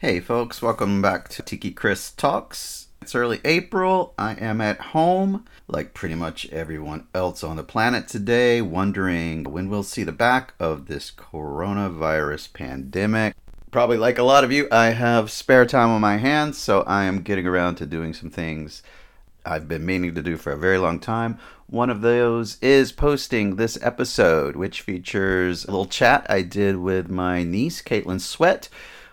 Hey, folks, welcome back to Tiki Chris Talks. It's early April. I am at home, like pretty much everyone else on the planet today, wondering when we'll see the back of this coronavirus pandemic. Probably like a lot of you, I have spare time on my hands, so I am getting around to doing some things I've been meaning to do for a very long time. One of those is posting this episode, which features a little chat I did with my niece, Caitlin Sweat,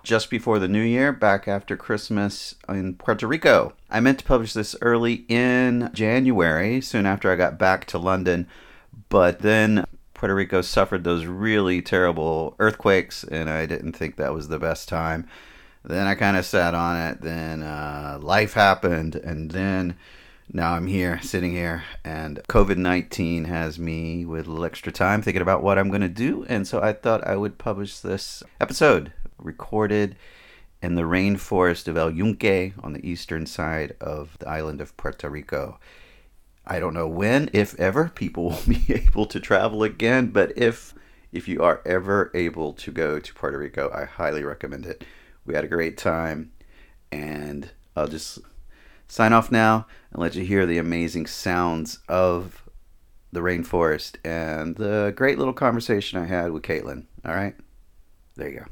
just before the new year, back after Christmas in Puerto Rico. I meant to publish this early in January, soon after I got back to London, but then Puerto Rico suffered those really terrible earthquakes, and I didn't think that was the best time. Then I kind of sat on it. Then uh, life happened, and then now I'm here, sitting here, and COVID 19 has me with a little extra time thinking about what I'm going to do. And so I thought I would publish this episode recorded in the rainforest of El Yunque on the eastern side of the island of Puerto Rico. I don't know when, if ever, people will be able to travel again, but if if you are ever able to go to Puerto Rico, I highly recommend it. We had a great time, and I'll just sign off now and let you hear the amazing sounds of the rainforest and the great little conversation I had with Caitlin. All right? There you go.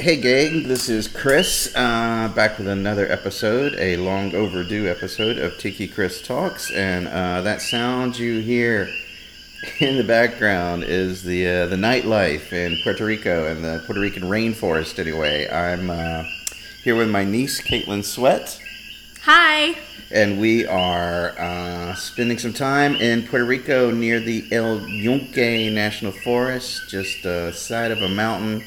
Hey, gang, this is Chris, uh, back with another episode, a long overdue episode of Tiki Chris Talks. And uh, that sound you hear in the background is the uh, the nightlife in Puerto Rico and the Puerto Rican rainforest. Anyway, I'm uh, here with my niece Caitlin Sweat, Hi. and we are uh, spending some time in Puerto Rico near the El Yunque National Forest, just uh, side of a mountain.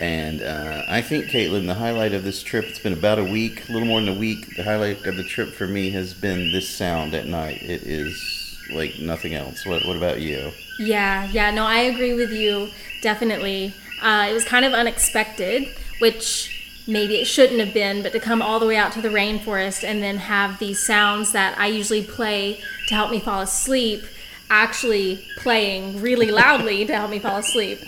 And uh, I think, Caitlin, the highlight of this trip, it's been about a week, a little more than a week. The highlight of the trip for me has been this sound at night. It is like nothing else. What, what about you? Yeah, yeah, no, I agree with you, definitely. Uh, it was kind of unexpected, which maybe it shouldn't have been, but to come all the way out to the rainforest and then have these sounds that I usually play to help me fall asleep actually playing really loudly to help me fall asleep.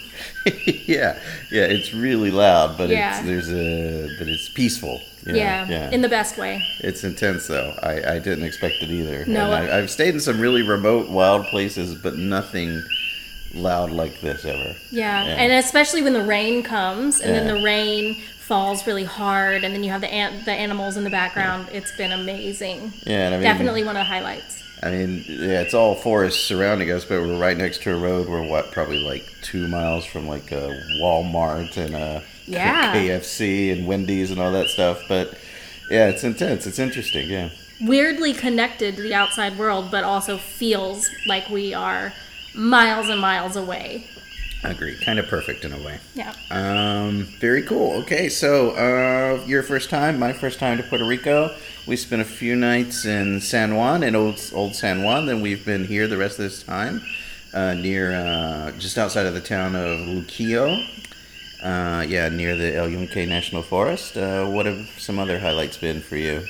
yeah, yeah, it's really loud, but Yeah. it's there's a but it's peaceful. you know? Yeah, yeah. in the best way. It's intense though. I, I didn't expect it either. No, And I, I've stayed in some really remote, wild places, but nothing loud like this ever. Yeah. Yeah. and especially when the rain comes and then the rain falls really hard and then you have the an- the animals in the background. It's been amazing. Yeah, and I mean, Definitely one of the highlights. I mean, yeah, it's all forest surrounding us, but we're right next to a road. We're what, probably like two miles from like a Walmart and a Yeah. KFC and Wendy's and all that stuff. But yeah, it's intense. It's interesting. Yeah. weirdly connected to the outside world, but also feels like we are miles and miles away. I agree. Kind of perfect in a way. Yeah. Um, very cool. Okay, so uh, your first time, my first time to Puerto Rico. We spent a few nights in San Juan, in old old San Juan. Then we've been here the rest of this time, uh, near uh, just outside of the town of Luquillo. Uh, yeah, near the El Yunque National Forest. Uh, what have some other highlights been for you?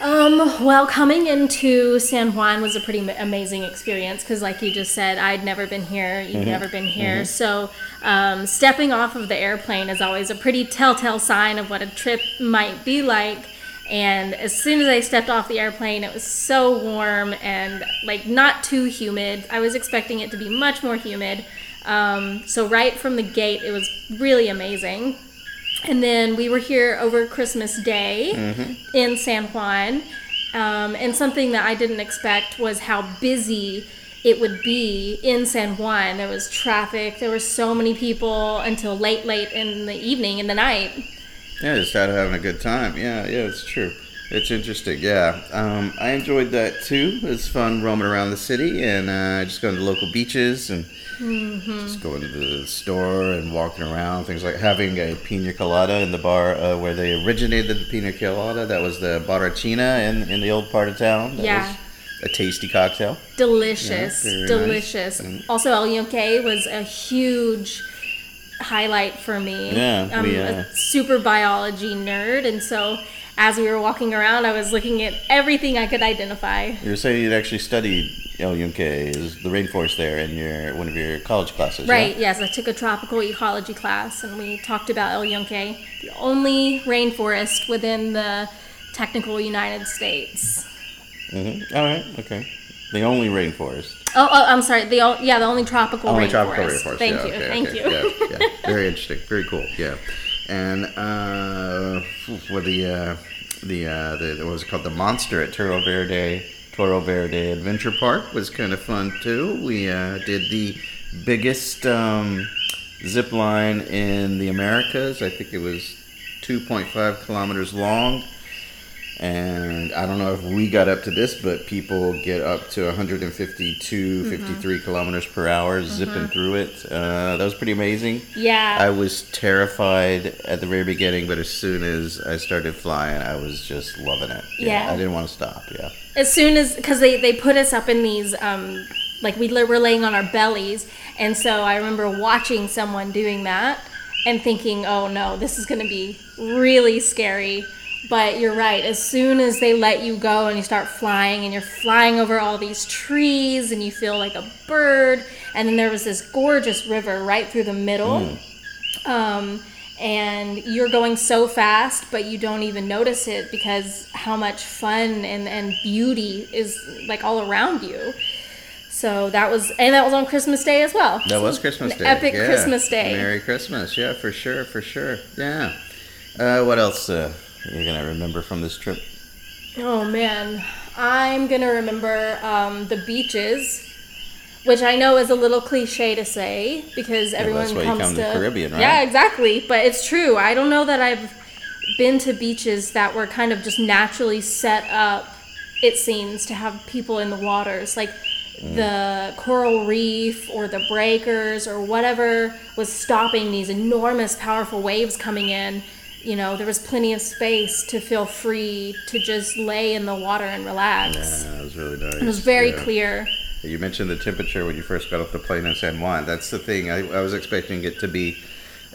Um, well, coming into San Juan was a pretty amazing experience because, like you just said, I'd never been here. You've never been here. So, um, stepping off of the airplane is always a pretty telltale sign of what a trip might be like. And as soon as I stepped off the airplane, it was so warm and like not too humid. I was expecting it to be much more humid. Um, so, right from the gate, it was really amazing. And then we were here over Christmas Day in San Juan. Um, and something that I didn't expect was how busy it would be in San Juan. There was traffic, there were so many people until late, late in the evening, in the night. Yeah, just out having a good time. Yeah, yeah, it's true. It's interesting. Yeah, um, I enjoyed that too. It's fun roaming around the city and uh, just going to local beaches and just going to the store and walking around. Things like having a pina colada in the bar uh, where they originated the pina colada. That was the Barrachina in, in the old part of town. That Yeah. was a tasty cocktail. Delicious, Yeah, delicious. nice. Also, El Yunque was a huge highlight for me. Yeah, I'm we, uh, a super biology nerd, and so as we were walking around, I was looking at everything I could identify. You were saying you'd actually studied El Yunque, is the rainforest there, in your one of your college classes, Right, Yeah? yes, I took a tropical ecology class and we talked about El Yunque, the only rainforest within the technical United States. Mm-hmm. All right. Okay. The only rainforest. Oh, oh I'm sorry. The o- yeah, the only tropical Only rainforest. tropical rainforest. Thank yeah, you, okay, thank okay, you. Yeah, yeah. Very interesting. Very cool. Yeah. And uh, what the uh, the uh, the what was it called? The monster at Toro Verde Toro Verde Adventure Park was kind of fun too. We uh, did the biggest um, zip line in the Americas. I think it was 2.5 kilometers long. And I don't know if we got up to this, but people get up to 152, Mm-hmm. 53 kilometers per hour zipping through it. Uh, that was pretty amazing. Yeah. I was terrified at the very beginning, but as soon as I started flying, I was just loving it. Yeah. I didn't want to stop. Yeah. as soon as because they they put us up in these um like we were laying on our bellies and so i remember watching someone doing that and thinking oh no this is going to be really scary but you're right as soon as they let you go and you start flying and you're flying over all these trees and you feel like a bird and then there was this gorgeous river right through the middle um, and you're going so fast, but you don't even notice it because how much fun and, and beauty is like all around you. So that was, and that was on Christmas Day as well. That was Christmas Day. epic yeah. Christmas Day. Merry Christmas. Yeah, for sure, for sure. Yeah. Uh, what else uh, you're to remember from this trip? Oh man, I'm gonna remember um, the beaches, which I know is a little cliche to say because everyone that's why you comes come to the Caribbean, right? Yeah, exactly. But it's true. I don't know that I've been to beaches that were kind of just naturally set up. It seems to have people in the waters, like Mm. the coral reef or the breakers or whatever was stopping these enormous, powerful waves coming in. You know, there was plenty of space to feel free to just lay in the water and relax. Yeah, that was really nice. It was very Yeah. clear. You mentioned the temperature when you first got off the plane in San Juan. That's the thing. I, I was expecting it to be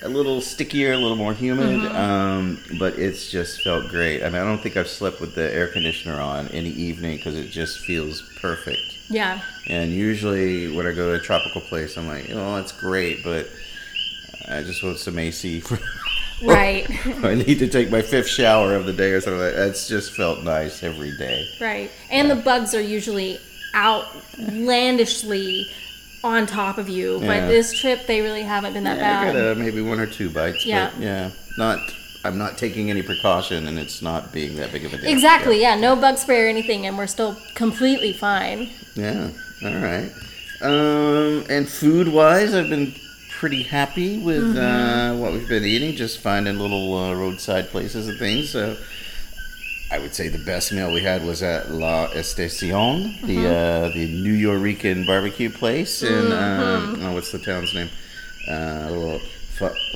a little stickier, a little more humid, Mm-hmm. um, but it's just felt great. I mean, I don't think I've slept with the air conditioner on any evening because it just feels perfect. Yeah. And usually when I go to a tropical place, I'm like, oh, that's great, but I just want some AC. For Right. I need to take my fifth shower of the day or something like that. It's just felt nice every day. right. And the bugs are usually outlandishly on top of you. Yeah. But this trip, they really haven't been that Yeah, I bad. got uh, maybe one or two bites, Yeah. but yeah, not. I'm not taking any precaution, and it's not being that big of a deal. Exactly. Yeah. No bug spray or anything, and we're still completely fine. Yeah. yeah. All right. Um, and food wise, I've been pretty happy with Mm-hmm. uh, what we've been eating. Just finding little uh, roadside places and things. So. I would say the best meal we had was at La Estacion, the Mm-hmm. uh, the Nuyorican barbecue place in Mm-hmm. um, oh, what's the town's name? Uh,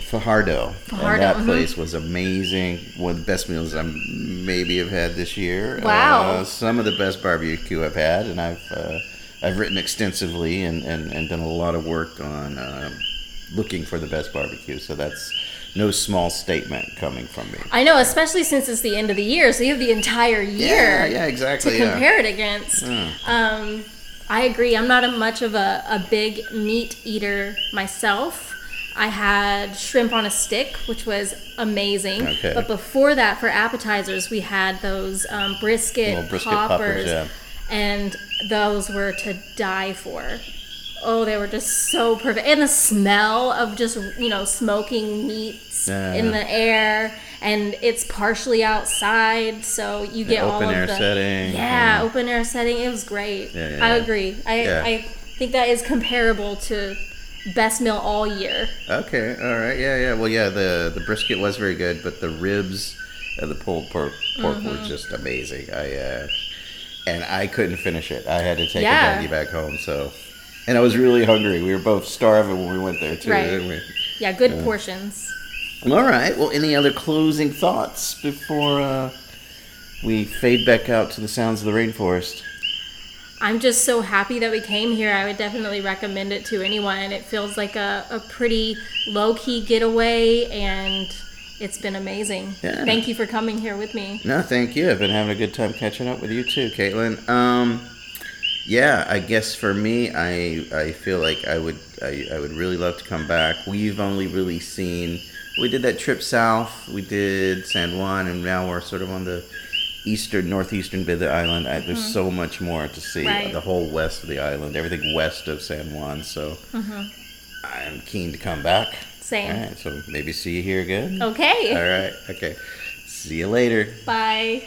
Fajardo. Fajardo, And that mhm. place was amazing. One of the best meals I maybe have had this year. Wow. Uh, some of the best barbecue I've had, and I've uh, I've written extensively and, and, and done a lot of work on um, looking for the best barbecue. So that's no small statement coming from me. I know, especially since it's the end of the year, so you have the entire year Yeah, yeah, to exactly. yeah. compare it against. Um, I agree. I'm not a, much of a, a big meat eater myself. I had shrimp on a stick, which was amazing. Okay. But before that, for appetizers, we had those um, brisket, brisket poppers, poppers, yeah. and those were to die for. Oh, they were just so perfect, and the smell of just you know smoking meats Yeah. in the air, and it's partially outside, so you get all open of air the setting, Yeah, yeah. open air setting. It was great. Yeah, I agree. I. I think that is comparable to best meal all year. Okay, all right, yeah, yeah. Well, yeah, the the brisket was very good, but the ribs and the pulled pork, pork Mm-hmm. were just amazing. I uh, and I couldn't finish it. I had to take a doggy back home. So, and I was really hungry. We were both starving when we went there too, Right. didn't we? Yeah, good portions. All right. Well, any other closing thoughts before uh, we fade back out to the sounds of the rainforest? I'm just so happy that we came here. I would definitely recommend it to anyone. It feels like a, a pretty low key getaway, and It's been amazing. Yeah. Thank you for coming here with me. No, thank you. I've been having a good time catching up with you too, Caitlin. Um, yeah, I guess for me, I I feel like I would I, I would really love to come back. We've only really seen we did that trip south. We did San Juan, and now we're sort of on the eastern northeastern bit of the island. I, there's mm-hmm. so much more to see. Uh, right. The whole west of the island, everything west of San Juan. So mm-hmm. I'm keen to come back. Same. All right, so maybe see you here again. Okay. All right. Okay. See you later. Bye.